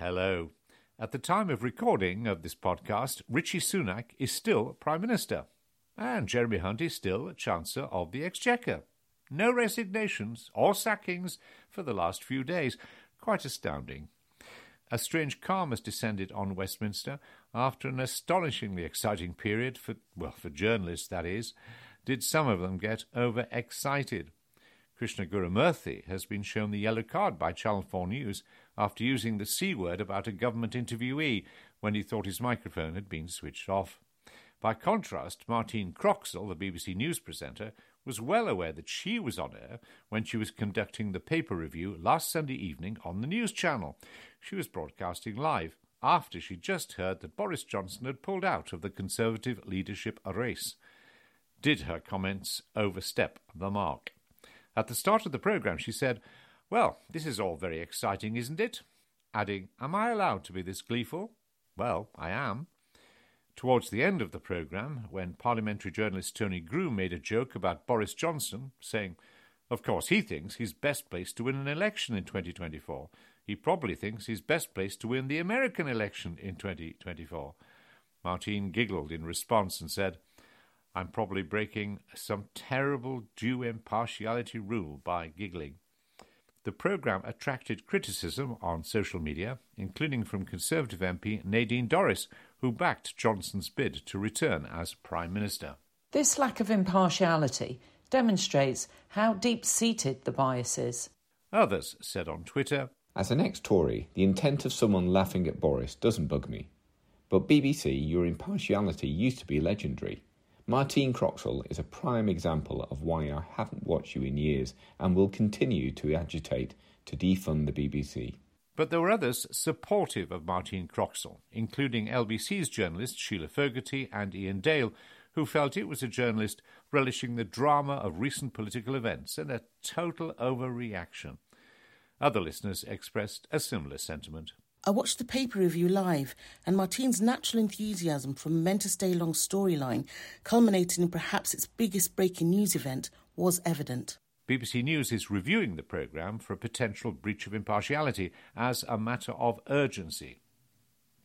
Hello. At the time of recording of this podcast, Rishi Sunak is still Prime Minister, and Jeremy Hunt is still Chancellor of the Exchequer. No resignations or sackings for the last few days. Quite astounding. A strange calm has descended on Westminster after an astonishingly exciting period for, well, for journalists, that is. Did some of them get overexcited? Krishnan Guru-Murthy has been shown the yellow card by Channel 4 News after using the C word about a government interviewee when he thought his microphone had been switched off. By contrast, Martine Croxall, the BBC News presenter, was well aware that she was on air when she was conducting the paper review last Sunday evening on the news channel. She was broadcasting live after she just heard that Boris Johnson had pulled out of the Conservative leadership race. Did her comments overstep the mark? At the start of the programme, she said, Well, this is all very exciting, isn't it? Adding, Am I allowed to be this gleeful? Well, I am. Towards the end of the programme, when parliamentary journalist Tony Grew made a joke about Boris Johnson, saying, Of course, he thinks he's best placed to win an election in 2024. He probably thinks he's best placed to win the American election in 2024. Martine giggled in response and said, I'm probably breaking some terrible due impartiality rule by giggling. The programme attracted criticism on social media, including from Conservative MP Nadine Dorries, who backed Johnson's bid to return as Prime Minister. This lack of impartiality demonstrates how deep seated the bias is. Others said on Twitter As an ex Tory, the intent of someone laughing at Boris doesn't bug me. But BBC, your impartiality used to be legendary. Martine Croxall is a prime example of why I haven't watched you in years and will continue to agitate to defund the BBC. But there were others supportive of Martine Croxall, including LBC's journalists Sheila Fogarty and Iain Dale, who felt it was a journalist relishing the drama of recent political events and a total overreaction. Other listeners expressed a similar sentiment. I watched the paper review live, and Martine's natural enthusiasm for a meant to stay long storyline, culminating in perhaps its biggest breaking news event, was evident. BBC News is reviewing the programme for a potential breach of impartiality as a matter of urgency.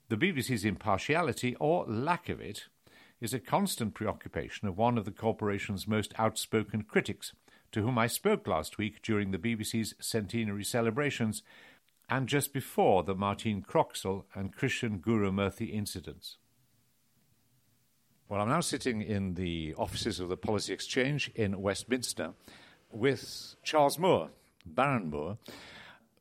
The BBC's impartiality, or lack of it, is a constant preoccupation of one of the corporation's most outspoken critics, to whom I spoke last week during the BBC's centenary celebrations and just before the Martine Croxall and Krishnan Guru-Murthy incidents. Well, I'm now sitting in the offices of the Policy Exchange in Westminster with Charles Moore, Baron Moore,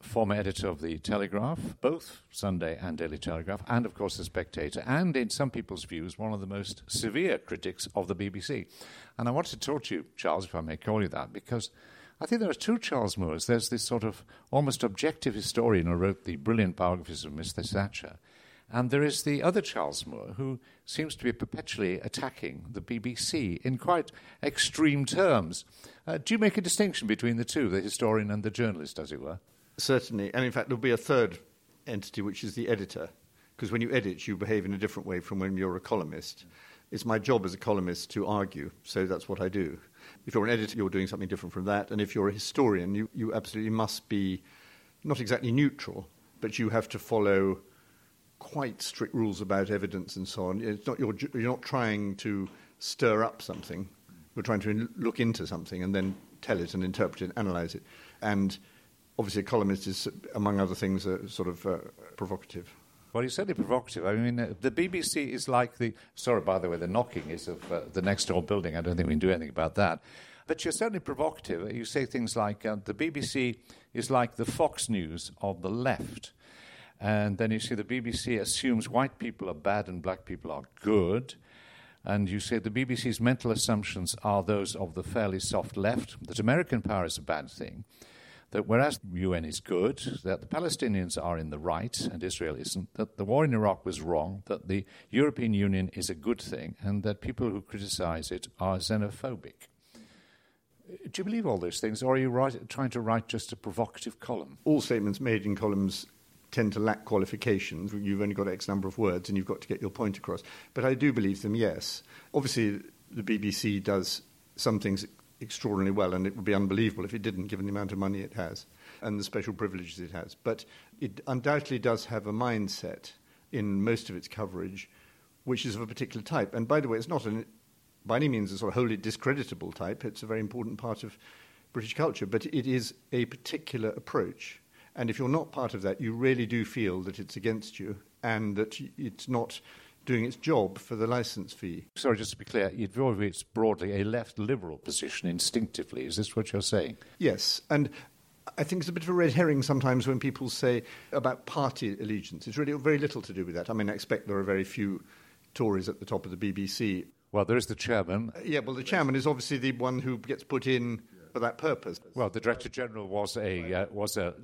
former editor of the Telegraph, both Sunday and Daily Telegraph, and of course the Spectator, and in some people's views, one of the most severe critics of the BBC. And I want to talk to you, Charles, if I may call you that, because I think there are two Charles Moores. There's this sort of almost objective historian who wrote the brilliant biographies of Mrs. Thatcher. And there is the other Charles Moore who seems to be perpetually attacking the BBC in quite extreme terms. Uh, do you make a distinction between the two, the historian and the journalist, as it were? Certainly. And in fact, there'll be a third entity, which is the editor. Because when you edit, you behave in a different way from when you're a columnist. It's my job as a columnist to argue, so that's what I do. If you're an editor, you're doing something different from that. And if you're a historian, you, you absolutely must be not exactly neutral, but you have to follow quite strict rules about evidence and so on. It's not, you're, you're not trying to stir up something, you're trying to look into something and then tell it and interpret it and analyze it. And obviously, a columnist is, among other things, uh, sort of uh, provocative. Well, you're certainly provocative. I mean, uh, the BBC is like the. Sorry, by the way, the knocking is of uh, the next door building. I don't think we can do anything about that. But you're certainly provocative. You say things like uh, the BBC is like the Fox News of the left. And then you see the BBC assumes white people are bad and black people are good. And you say the BBC's mental assumptions are those of the fairly soft left, that American power is a bad thing that whereas the UN is good, that the Palestinians are in the right and Israel isn't, that the war in Iraq was wrong, that the European Union is a good thing, and that people who criticize it are xenophobic. Do you believe all those things, or are you write, trying to write just a provocative column? All statements made in columns tend to lack qualifications. You've only got X number of words and you've got to get your point across. But I do believe them, yes. Obviously, the BBC does some things extraordinarily well, and it would be unbelievable if it didn't, given the amount of money it has. and the special privileges it has. But it undoubtedly does have a mindset in most of its coverage which is of a particular type. And by the way, it's not an, by any means a sort of wholly discreditable type. It's a very important part of British culture, but it is a particular approach. And if you're not part of that, you really do feel that it's against you and that it's not doing its job for the license fee. Sorry, just to be clear, it's broadly a left liberal position instinctively. Is this what you're saying? Yes. And I think it's a bit of a red herring sometimes when people say about party allegiance. It's really very little to do with that. I mean, I expect there are very few Tories at the top of the BBC. Well, there is the chairman. Uh, yeah, well, the chairman is obviously the one who gets put in for that purpose. Well, the director general was a uh, was a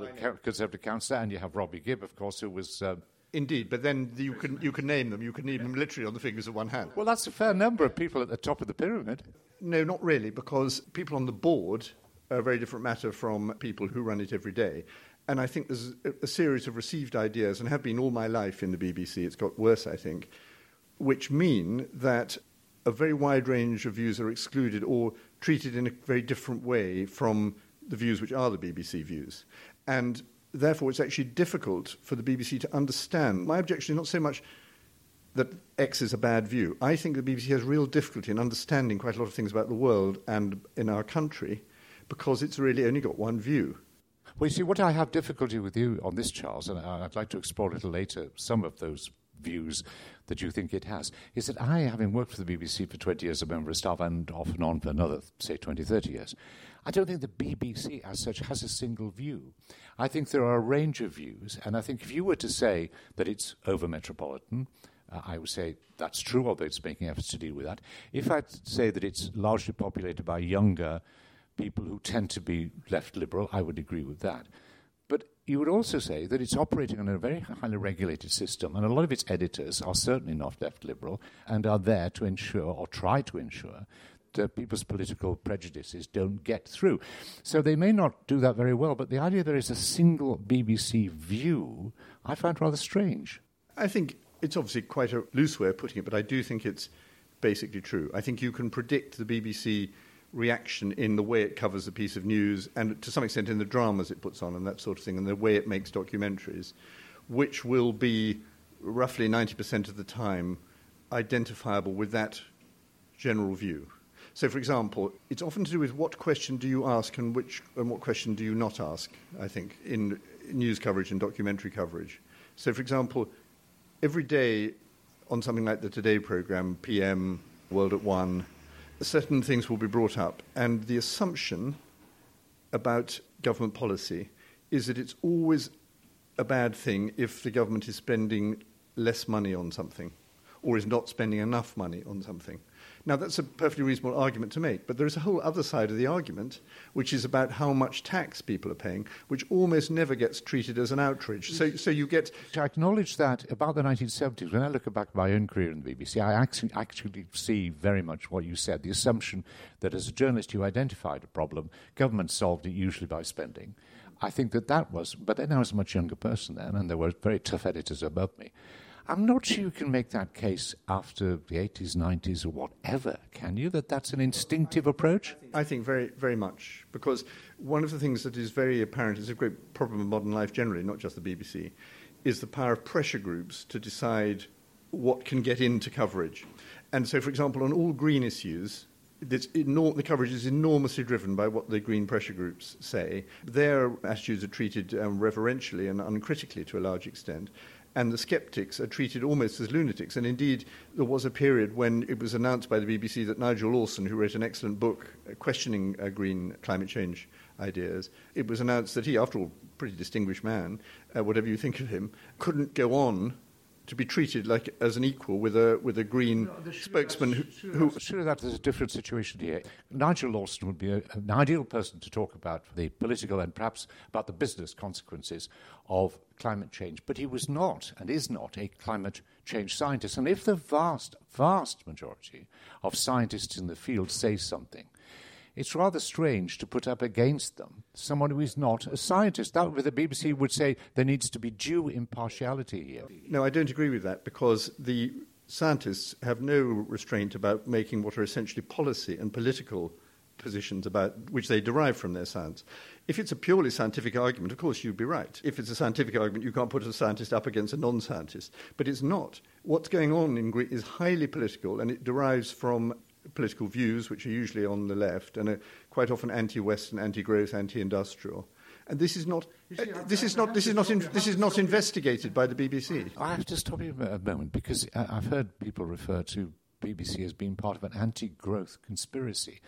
Conservative councillor, and you have Robbie Gibb, of course, who was. Uh, Indeed, but then you can you can name them. You can name them literally on the fingers of one hand. Well, that's a fair number of people at the top of the pyramid. No, not really, because people on the board are a very different matter from people who run it every day. And I think there's a, a series of received ideas, and have been all my life in the BBC. It's got worse, I think, which mean that a very wide range of views are excluded or treated in a very different way from the views which are the BBC views. And therefore, it's actually difficult for the BBC to understand. My objection is not so much that X is a bad view. I think the BBC has real difficulty in understanding quite a lot of things about the world and in our country because it's really only got one view. Well, you see, what I have difficulty with you on this, Charles, and I'd like to explore a little later some of those views that you think it has, is that I, having worked for the BBC for 20 years as a member of staff and off and on for another, say, 20, 30 years, I don't think the BBC as such has a single view. I think there are a range of views, and I think if you were to say that it's over metropolitan, uh, I would say that's true, although it's making efforts to deal with that. If I say that it's largely populated by younger people who tend to be left liberal, I would agree with that. You would also say that it's operating on a very highly regulated system, and a lot of its editors are certainly not left liberal and are there to ensure or try to ensure that people's political prejudices don't get through. So they may not do that very well, but the idea there is a single BBC view, I find rather strange. I think it's obviously quite a loose way of putting it, but I do think it's basically true. I think you can predict the BBC reaction in the way it covers a piece of news and to some extent in the dramas it puts on and that sort of thing and the way it makes documentaries, which will be roughly 90% of the time identifiable with that general view. So, for example, it's often to do with what question do you ask and, which, and what question do you not ask, I think, in news coverage and documentary coverage. So, for example, every day on something like the Today programme, PM, World at One, certain things will be brought up, and the assumption about government policy is that it's always a bad thing if the government is spending less money on something or is not spending enough money on something. Now, that's a perfectly reasonable argument to make, but there is a whole other side of the argument, which is about how much tax people are paying, which almost never gets treated as an outrage. So, so you get. I acknowledge that about the 1970s, when I look back at my own career in the BBC, I actually, actually see very much what you said the assumption that as a journalist you identified a problem, government solved it usually by spending. I think that that was, but then I was a much younger person then, and there were very tough editors above me. I'm not sure you can make that case after the 80s, 90s, or whatever, can you? That that's an instinctive approach? I think very, very much. Because one of the things that is very apparent, is a great problem in modern life generally, not just the BBC, is the power of pressure groups to decide what can get into coverage. And so, for example, on all green issues, the coverage is enormously driven by what the green pressure groups say. Their attitudes are treated um, reverentially and uncritically to a large extent and the skeptics are treated almost as lunatics. And indeed, there was a period when it was announced by the BBC that Nigel Lawson, who wrote an excellent book uh, questioning uh, green climate change ideas, it was announced that he, after all, pretty distinguished man, uh, whatever you think of him, couldn't go on to be treated like as an equal with a with a green no, spokesman who, who sure that there's a different situation here. Nigel Lawson would be a, an ideal person to talk about the political and perhaps about the business consequences of climate change, but he was not and is not a climate change scientist. And if the vast, vast majority of scientists in the field say something, it's rather strange to put up against them someone who is not a scientist. That the BBC would say there needs to be due impartiality here. No, I don't agree with that because the scientists have no restraint about making what are essentially policy and political positions about which they derive from their science. If it's a purely scientific argument, of course you'd be right. If it's a scientific argument, you can't put a scientist up against a non scientist. But it's not. What's going on in Greece is highly political and it derives from political views, which are usually on the left and are quite often anti Western, anti growth, anti industrial. And this is not, uh, this is not, this is not, in, this is not investigated by the BBC. I have to stop you a moment because I've heard people refer to BBC as being part of an anti growth conspiracy.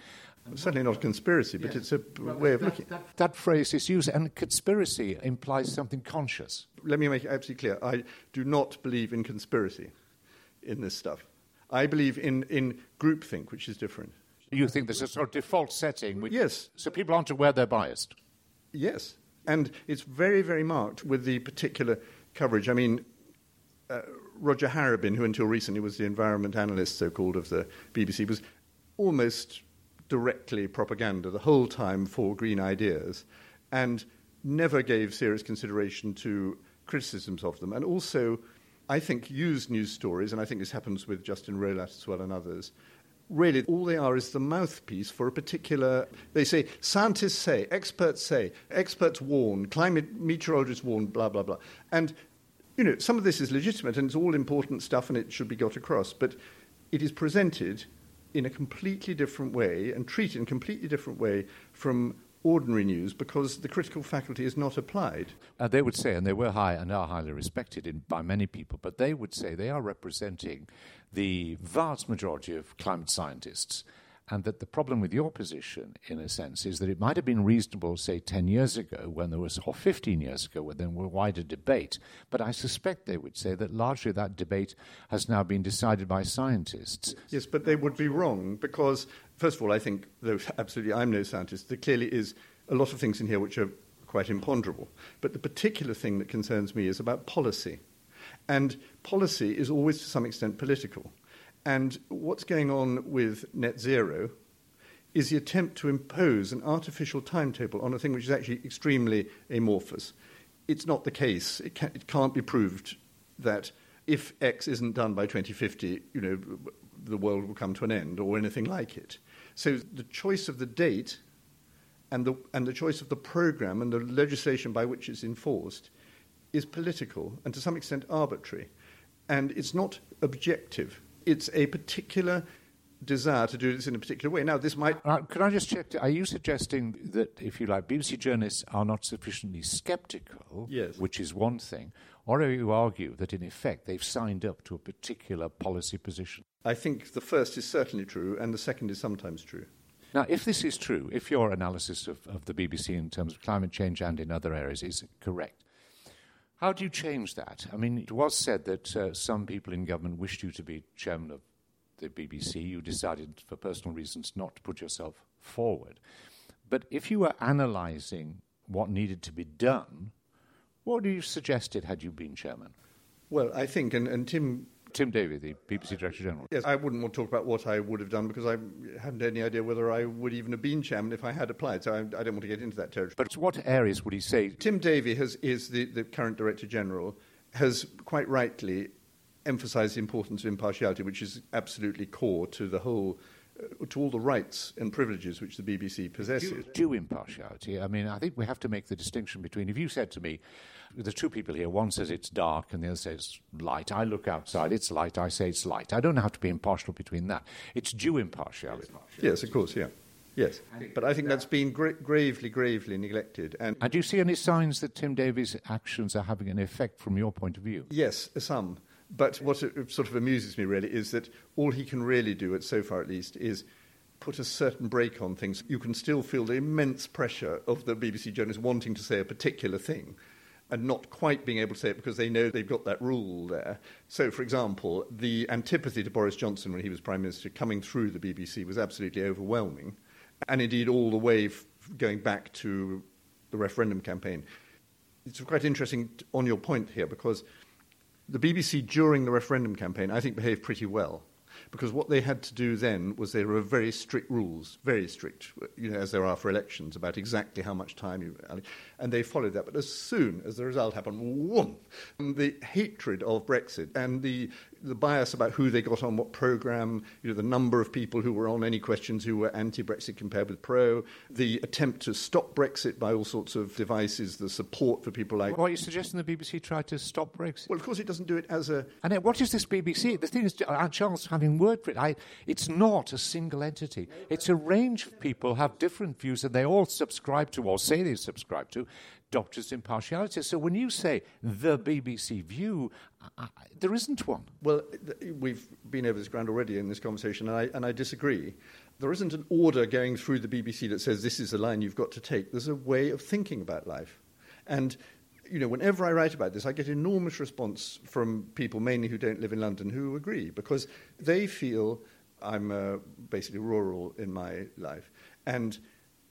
Certainly not a conspiracy, but yes. it's a well, way of that, looking. That, that, phrase is used, and conspiracy implies something conscious. Let me make it absolutely clear. I do not believe in conspiracy in this stuff. I believe in, in groupthink, which is different. You think there's a sort of default setting? Which, yes. So people aren't aware they're biased? Yes. And it's very, very marked with the particular coverage. I mean, uh, Roger Harrabin, who until recently was the environment analyst, so called, of the BBC, was almost directly propaganda the whole time for green ideas and never gave serious consideration to criticisms of them. And also, I think, used news stories, and I think this happens with Justin Rowlatt as well and others. Really, all they are is the mouthpiece for a particular. They say, scientists say, experts say, experts warn, climate meteorologists warn, blah, blah, blah. And, you know, some of this is legitimate and it's all important stuff and it should be got across, but it is presented in a completely different way and treated in a completely different way from ordinary news because the critical faculty is not applied. Uh, they would say, and they were high and are highly respected in, by many people, but they would say they are representing the vast majority of climate scientists and that the problem with your position, in a sense, is that it might have been reasonable, say, 10 years ago, when there was, or 15 years ago, when there was wider debate. But I suspect they would say that largely that debate has now been decided by scientists. Yes, but they would be wrong because, first of all, I think, though absolutely I'm no scientist, there clearly is a lot of things in here which are quite imponderable. But the particular thing that concerns me is about policy. And policy is always, to some extent, political. And what's going on with net zero is the attempt to impose an artificial timetable on a thing which is actually extremely amorphous. It's not the case. It, can, it can't be proved that if X isn't done by 2050, you know, the world will come to an end or anything like it. So the choice of the date and the, and the choice of the program and the legislation by which it's enforced is political and to some extent arbitrary. And it's not objective it's a particular desire to do this in a particular way. Now, this might. Uh, can I just check? Are you suggesting that, if you like, BBC journalists are not sufficiently sceptical, yes. which is one thing, or are you argue that, in effect, they've signed up to a particular policy position? I think the first is certainly true, and the second is sometimes true. Now, if this is true, if your analysis of, of the BBC in terms of climate change and in other areas is correct, how do you change that? I mean, it was said that uh, some people in government wished you to be chairman of the BBC. You decided, for personal reasons, not to put yourself forward. But if you were analysing what needed to be done, what would you have suggested had you been chairman? Well, I think, and, and Tim Tim Davie, the BBC Director General. Yes, I wouldn't want to talk about what I would have done because I hadn't any idea whether I would even have been chairman if I had applied. So I, I don't want to get into that territory. But what areas would he say? Tim Davie has, is the, the current Director General, has quite rightly emphasised the importance of impartiality, which is absolutely core to the whole Uh, to all the rights and privileges which the BBC possesses. Due impartiality. I mean, I think we have to make the distinction between. If you said to me, there's two people here. One says it's dark, and the other says light. I look outside, it's light. I say it's light. I don't have to be impartial between that. It's due impartiality. Yes, of course, yeah. Yes, but I think that's been gra- gravely, gravely neglected. And, and do you see any signs that Tim Davie's actions are having an effect from your point of view? Yes, some. But what sort of amuses me really is that all he can really do, at so far at least, is put a certain brake on things. You can still feel the immense pressure of the BBC journalists wanting to say a particular thing and not quite being able to say it because they know they've got that rule there. So, for example, the antipathy to Boris Johnson when he was Prime Minister coming through the BBC was absolutely overwhelming, and indeed all the way f- going back to the referendum campaign. It's quite interesting t- on your point here because the BBC during the referendum campaign, I think, behaved pretty well. because what they had to do then was there were very strict rules, very strict, you know, as there are for elections, about exactly how much time you. And they followed that. But as soon as the result happened, whoom, the hatred of Brexit and the the bias about who they got on what programme, you know, the number of people who were on any questions who were anti-Brexit compared with pro, the attempt to stop Brexit by all sorts of devices, the support for people like. Are you suggesting the BBC tried to stop Brexit? Well, of course, it doesn't do it as a. And what is this BBC? The thing is, uh, Charles, having word for it, I, it's not a single entity. It's a range of people have different views, and they all subscribe to or say they subscribe to doctor's impartiality. So when you say the BBC view, I, there isn't one. Well, we've been over this ground already in this conversation, and I, and I disagree. There isn't an order going through the BBC that says this is the line you've got to take. There's a way of thinking about life. And you know, whenever I write about this, I get enormous response from people, mainly who don't live in London, who agree because they feel I'm uh, basically rural in my life. And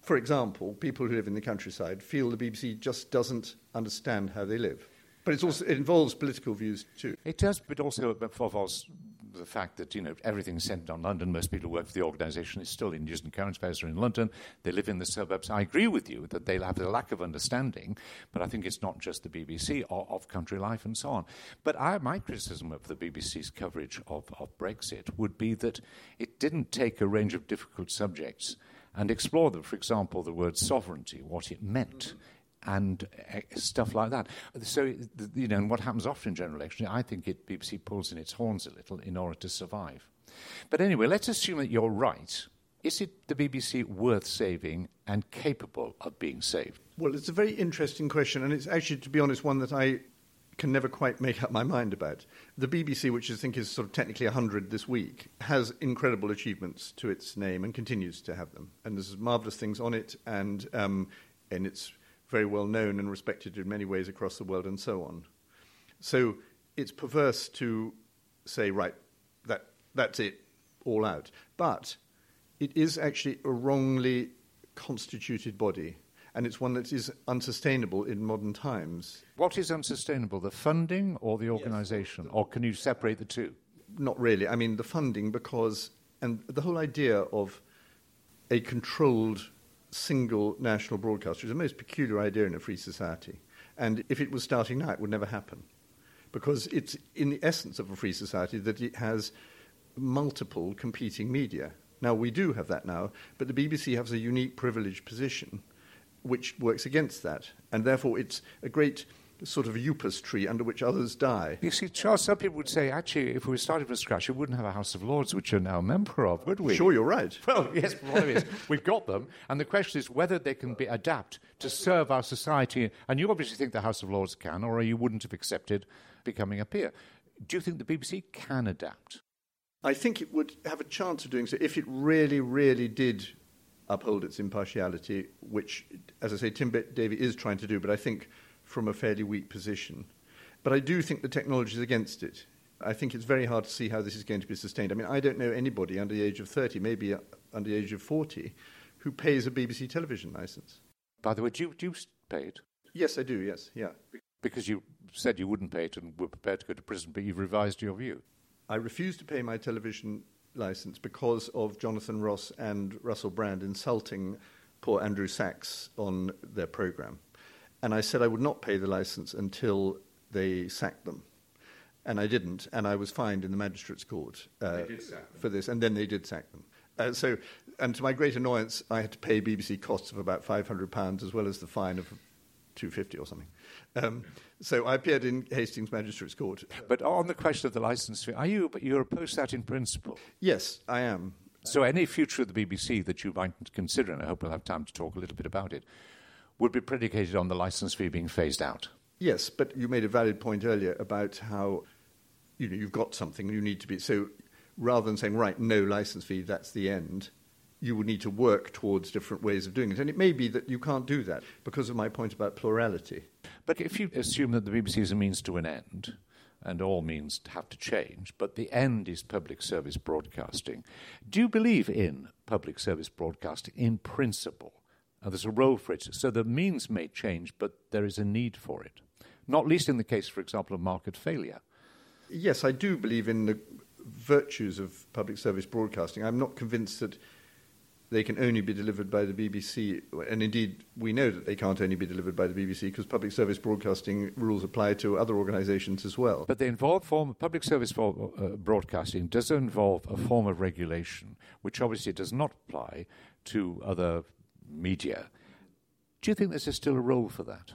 for example, people who live in the countryside feel the BBC just doesn't understand how they live. But it's also, it involves political views too. It does, but also involves the fact that you know everything's centred on London. Most people who work for the organisation is still in news and current affairs are in London. They live in the suburbs. I agree with you that they have a lack of understanding, but I think it's not just the BBC or of country life and so on. But I, my criticism of the BBC's coverage of, of Brexit would be that it didn't take a range of difficult subjects and explore them. For example, the word sovereignty, what it meant, and uh, stuff like that. So, you know, and what happens often in general election, I think it, BBC pulls in its horns a little in order to survive. But anyway, let's assume that you're right. Is it the BBC worth saving and capable of being saved? Well, it's a very interesting question, and it's actually, to be honest, one that I can never quite make up my mind about. The BBC, which I think is sort of technically 100 this week, has incredible achievements to its name and continues to have them. And there's marvellous things on it, and, um, and it's very well known and respected in many ways across the world and so on. So it's perverse to say, right, that, that's it, all out. But it is actually a wrongly constituted body and it's one that is unsustainable in modern times. What is unsustainable, the funding or the organisation? Yes. Or can you separate the two? Not really. I mean, the funding, because, and the whole idea of a controlled single national broadcaster is a most peculiar idea in a free society. And if it was starting now, it would never happen. Because it's in the essence of a free society that it has multiple competing media. Now, we do have that now, but the BBC has a unique privileged position which works against that. And therefore, it's a great sort of upas tree under which others die. You see, Charles, some people would say, actually, if we started from scratch, we wouldn't have a House of Lords, which you're now a member of, would we? Sure, you're right. Well, yes, but is, we've got them, and the question is whether they can be adapt to serve our society. And you obviously think the House of Lords can, or you wouldn't have accepted becoming a peer. Do you think the BBC can adapt? I think it would have a chance of doing so if it really, really did uphold its impartiality, which, as I say, Tim Davie is trying to do, but I think from a fairly weak position. But I do think the technology is against it. I think it's very hard to see how this is going to be sustained. I mean, I don't know anybody under the age of 30, maybe uh, under the age of 40, who pays a BBC television license. By the way, do you, do you pay it? Yes, I do, yes, yeah. Because you said you wouldn't pay it and were prepared to go to prison, but you've revised your view. I refuse to pay my television license because of Jonathan Ross and Russell Brand insulting poor Andrew Sachs on their programme. And I said I would not pay the license until they sacked them. And I didn't, and I was fined in the magistrates' court uh, for this, and then they did sack them. Uh, so, and to my great annoyance, I had to pay BBC costs of about £500 as well as the fine of 250 or something. Um, so I appeared in Hastings Magistrates Court. But on the question of the licence fee, are you, but you're opposed to that in principle? Yes, I am. So any future of the BBC that you might consider, and I hope we'll have time to talk a little bit about it, would be predicated on the licence fee being phased out? Yes, but you made a valid point earlier about how you know, you've got something you need to be. So rather than saying, right, no licence fee, that's the end, you would need to work towards different ways of doing it. And it may be that you can't do that because of my point about plurality. But if you assume that the BBC is a means to an end, and all means have to change, but the end is public service broadcasting, do you believe in public service broadcasting in principle? And there's a role for it. So the means may change, but there is a need for it. Not least in the case, for example, of market failure. Yes, I do believe in the virtues of public service broadcasting. I'm not convinced that they can only be delivered by the BBC, and indeed we know that they can't only be delivered by the BBC because public service broadcasting rules apply to other organisations as well. But the involved form public service for, uh, broadcasting does involve a form of regulation, which obviously does not apply to other media. Do you think there's still a role for that?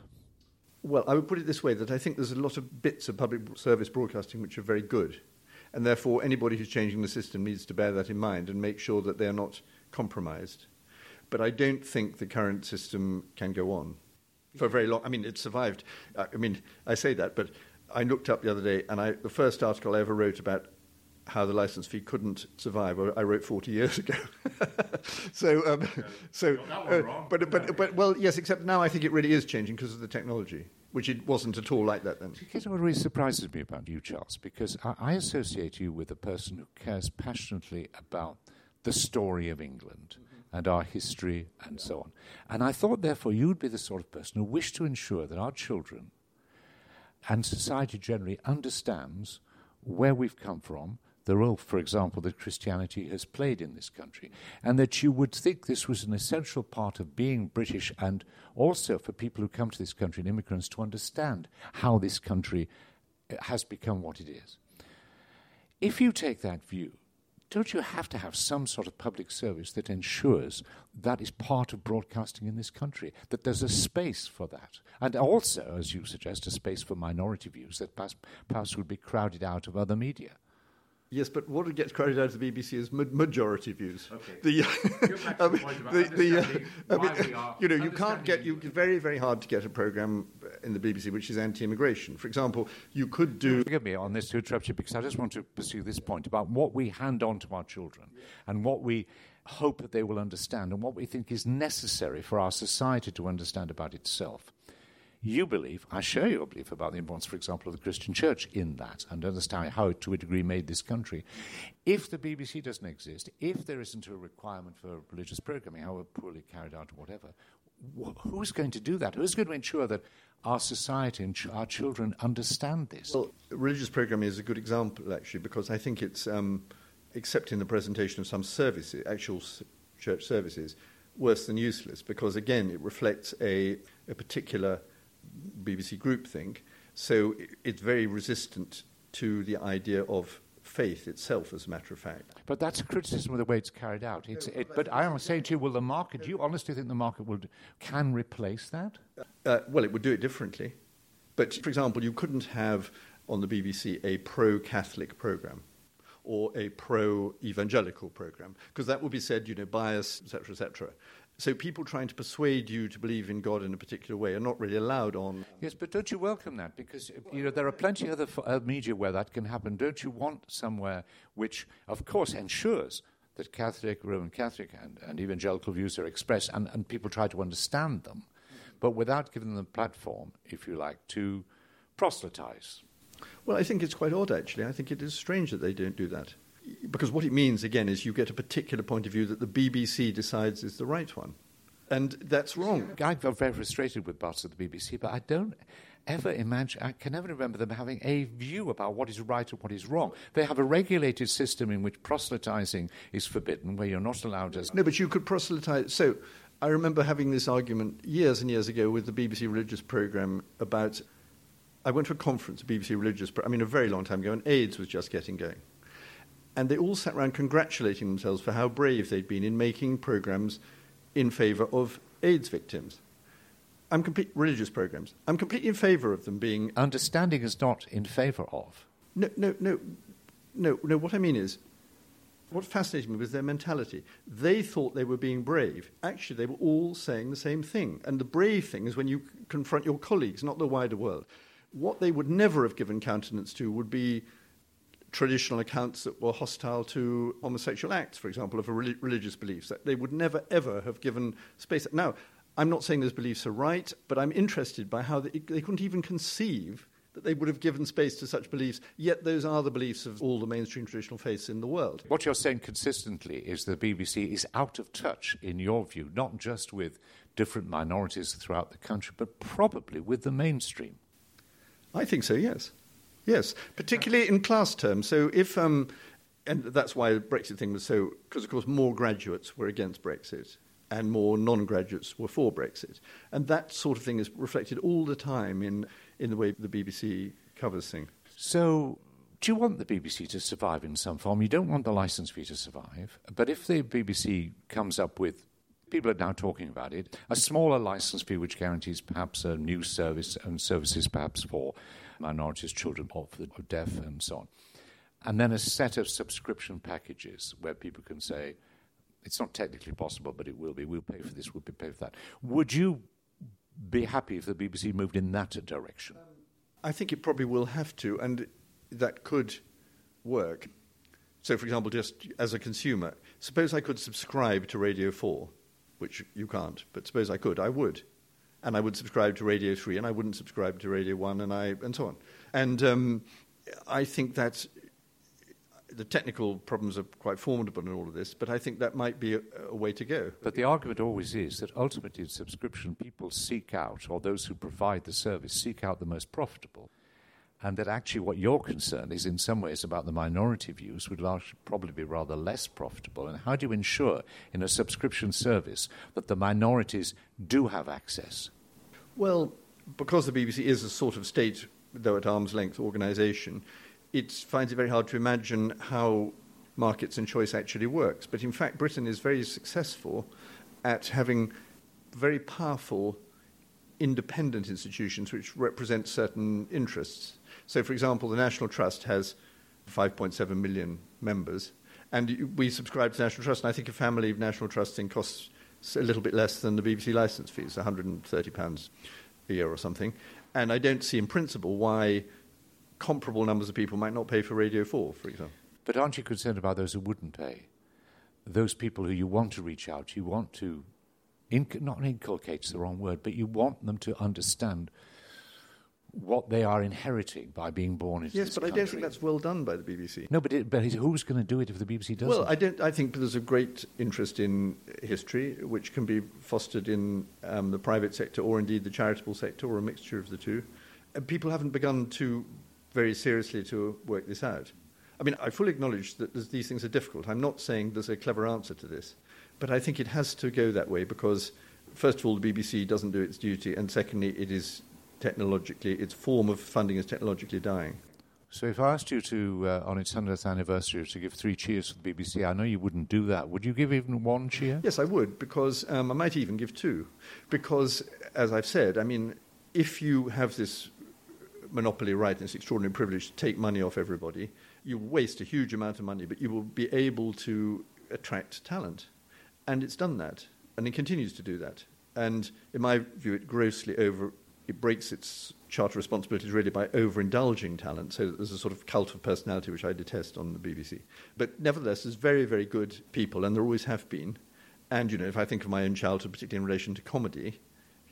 Well, I would put it this way that I think there's a lot of bits of public service broadcasting which are very good. And therefore, anybody who's changing the system needs to bear that in mind and make sure that they're not compromised. But I don't think the current system can go on for very long. I mean, it survived. I mean, I say that, but I looked up the other day, and I, the first article I ever wrote about how the license fee couldn't survive. I wrote 40 years ago. so, um, so, uh, but, but, but, well, yes, except now I think it really is changing because of the technology, which it wasn't at all like that then. Here's what really surprises me about you, Charles, because I, I associate you with a person who cares passionately about the story of England and our history and so on. And I thought, therefore, you'd be the sort of person who wished to ensure that our children and society generally understands where we've come from, the role, for example, that Christianity has played in this country, and that you would think this was an essential part of being British and also for people who come to this country and immigrants to understand how this country has become what it is. If you take that view, don't you have to have some sort of public service that ensures that is part of broadcasting in this country, that there's a space for that? And also, as you suggest, a space for minority views that perhaps would be crowded out of other media. Yes, but what it gets crowded out of the BBC is majority views. Okay. The, I mean, the, the, uh, I mean, you know, you can't get you very very hard to get a program in the BBC which is anti-immigration. For example, you could do. Forgive me on this to interrupt you because I just want to pursue this point about what we hand on to our children and what we hope that they will understand and what we think is necessary for our society to understand about itself you believe, I share your belief about the importance, for example, of the Christian church in that and understand how it, to a degree, made this country. If the BBC doesn't exist, if there isn't a requirement for religious programming, however poorly carried out or whatever, who's going to do that? Who's going to ensure that our society and ch- our children understand this? Well, religious programming is a good example, actually, because I think it's, um, except in the presentation of some services, actual church services, worse than useless, because again, it reflects a, a particular BBC groupthink. So it's very resistant to the idea of faith itself, as a matter of fact. But that's a criticism of the way it's carried out. It's, it, but I am saying to you, will the market, do you honestly think the market will, can replace that? Uh, well, it would do it differently. But, for example, you couldn't have on the BBC a pro Catholic programme or a pro evangelical programme, because that would be said, you know, bias, etc., etc. So people trying to persuade you to believe in God in a particular way are not really allowed on. Yes, but don't you welcome that? Because you know there are plenty of other uh, media where that can happen. Don't you want somewhere which, of course, ensures that Catholic, Roman Catholic, and, and evangelical views are expressed, and, and people try to understand them, but without giving them a platform, if you like, to proselytize? Well, I think it's quite odd, actually. I think it is strange that they don't do that because what it means, again, is you get a particular point of view that the BBC decides is the right one. And that's wrong. I got very frustrated with parts of the BBC, but I don't ever imagine, I can never remember them having a view about what is right and what is wrong. They have a regulated system in which proselytizing is forbidden, where you're not allowed as. No, but you could proselytize. So I remember having this argument years and years ago with the BBC religious program about. I went to a conference, a BBC religious, program, I mean, a very long time ago, and AIDS was just getting going and they all sat around congratulating themselves for how brave they'd been in making programs in favor of AIDS victims. I'm complete religious programs. I'm completely in favor of them being understanding is not in favor of. No, no, no, no, no. What I mean is, what fascinated me was their mentality. They thought they were being brave. Actually, they were all saying the same thing. And the brave thing is when you confront your colleagues, not the wider world. What they would never have given countenance to would be traditional accounts that were hostile to homosexual acts, for example, of religious beliefs. That they would never, ever have given space. Now, I'm not saying those beliefs are right, but I'm interested by how they, they couldn't even conceive that they would have given space to such beliefs, yet those are the beliefs of all the mainstream traditional faiths in the world. What you're saying consistently is the BBC is out of touch, in your view, not just with different minorities throughout the country, but probably with the mainstream. I think so, yes. Yes, particularly in class terms. So if um, and that's why the Brexit thing was so, because of course more graduates were against Brexit and more non graduates were for Brexit. And that sort of thing is reflected all the time in, in the way the BBC covers things. So, do you want the BBC to survive in some form? You don't want the license fee to survive, but if the BBC comes up with people are now talking about it, a smaller license fee which guarantees perhaps a news service and services perhaps for minorities, children of the deaf, and so on. And then a set of subscription packages where people can say, it's not technically possible, but it will be. We'll pay for this, we'll pay for that. Would you be happy if the BBC moved in that direction? I think it probably will have to, and that could work. So, for example, just as a consumer, suppose I could subscribe to Radio 4, which you can't, but suppose I could, I would. And I would subscribe to Radio 3, and I wouldn't subscribe to Radio 1, and, I, and so on. And um, I think that the technical problems are quite formidable in all of this, but I think that might be a, a, way to go. But the argument always is that ultimately in subscription, people seek out, or those who provide the service seek out the most profitable. And that actually what you're concerned is in some ways about the minority views would probably be rather less profitable. And how do you ensure in a subscription service that the minorities do have access? Well, because the BBC is a sort of state, though at arm's length organisation, it finds it very hard to imagine how markets and choice actually works. But in fact, Britain is very successful at having very powerful independent institutions which represent certain interests. So, for example, the National Trust has 5.7 million members, and we subscribe to National Trust, and I think a family of National Trusting costs a little bit less than the BBC license fees, £130 a year or something. And I don't see in principle why comparable numbers of people might not pay for Radio 4, for example. But aren't you concerned about those who wouldn't pay? Those people who you want to reach out, you want to, inc- not inculcate's the wrong word, but you want them to understand what they are inheriting by being born into yes, but country. I don't think that's well done by the BBC. No, but, it, but who's going to do it if the BBC doesn't? Well, I, don't, I think there's a great interest in history, which can be fostered in um, the private sector or indeed the charitable sector or a mixture of the two. And people haven't begun to very seriously to work this out. I mean, I fully acknowledge that these things are difficult. I'm not saying there's a clever answer to this, but I think it has to go that way because, first of all, the BBC doesn't do its duty, and secondly, it is technologically, its form of funding is technologically dying. So, if I asked you to, uh, on its 100th anniversary, to give three cheers for the BBC, I know you wouldn't do that. Would you give even one cheer? Yes, I would, because um, I might even give two. Because, as I've said, I mean, if you have this monopoly right and this extraordinary privilege to take money off everybody. You waste a huge amount of money, but you will be able to attract talent. And it's done that, and it continues to do that. And in my view, it grossly over, it breaks its charter responsibilities really by overindulging talent. So there's a sort of cult of personality which I detest on the BBC. But nevertheless, there's very, very good people, and there always have been. And, you know, if I think of my own childhood, particularly in relation to comedy,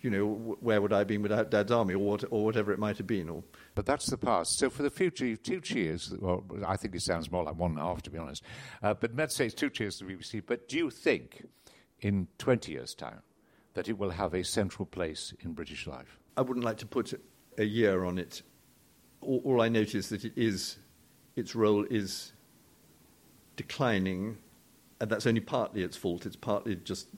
you know, where would I have been without Dad's army, or, what, or whatever it might have been. Or... But that's the past. So for the future, you've two cheers. Well, I think it sounds more like one and a half, to be honest. Uh, but let's say two cheers to the BBC. But do you think, in 20 years' time, that it will have a central place in British life? I wouldn't like to put a year on it. All, all I note is that it is, its role is declining, and that's only partly its fault. It's partly just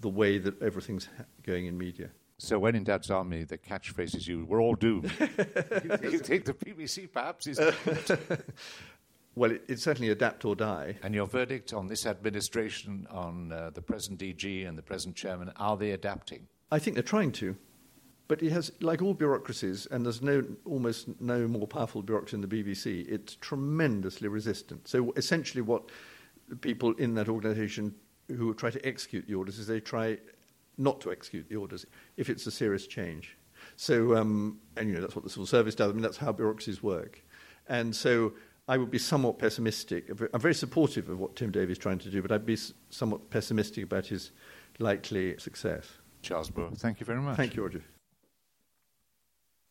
the way that everything's going in media. So when in Dad's Army, the catchphrase is "You we're all doomed." you think the BBC perhaps is? well, it, it's certainly adapt or die. And your verdict on this administration, on uh, the present DG and the present chairman, are they adapting? I think they're trying to, but it has, like all bureaucracies, and there's no almost no more powerful bureaucracy than the BBC. It's tremendously resistant. So essentially, what people in that organisation who try to execute the orders is they try not to execute the orders if it's a serious change. So, um, and you know, that's what the civil service does. I mean, that's how bureaucracies work. And so I would be somewhat pessimistic. I'm very supportive of what Tim Davie is trying to do, but I'd be somewhat pessimistic about his likely success. Charles Moore, thank you very much. Thank you, Roger.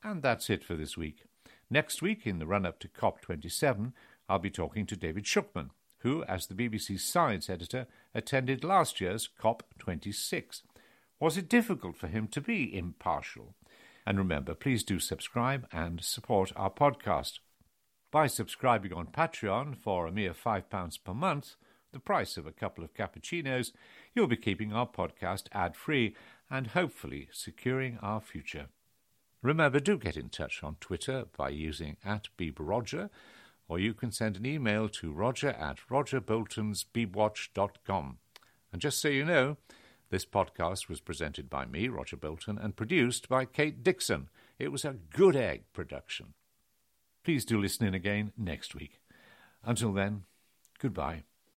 And that's it for this week. Next week, in the run up to COP27, I'll be talking to David Shukman, who, as the BBC's science editor, attended last year's COP26. Was it difficult for him to be impartial? And remember, please do subscribe and support our podcast. By subscribing on Patreon for a mere £5 per month, the price of a couple of cappuccinos, you'll be keeping our podcast ad free and hopefully securing our future. Remember, do get in touch on Twitter by using at BeebRoger, or you can send an email to roger at rogerboltonsbeebwatch.com. And just so you know, this podcast was presented by me, Roger Bolton, and produced by Kate Dixon. It was a good egg production. Please do listen in again next week. Until then, goodbye.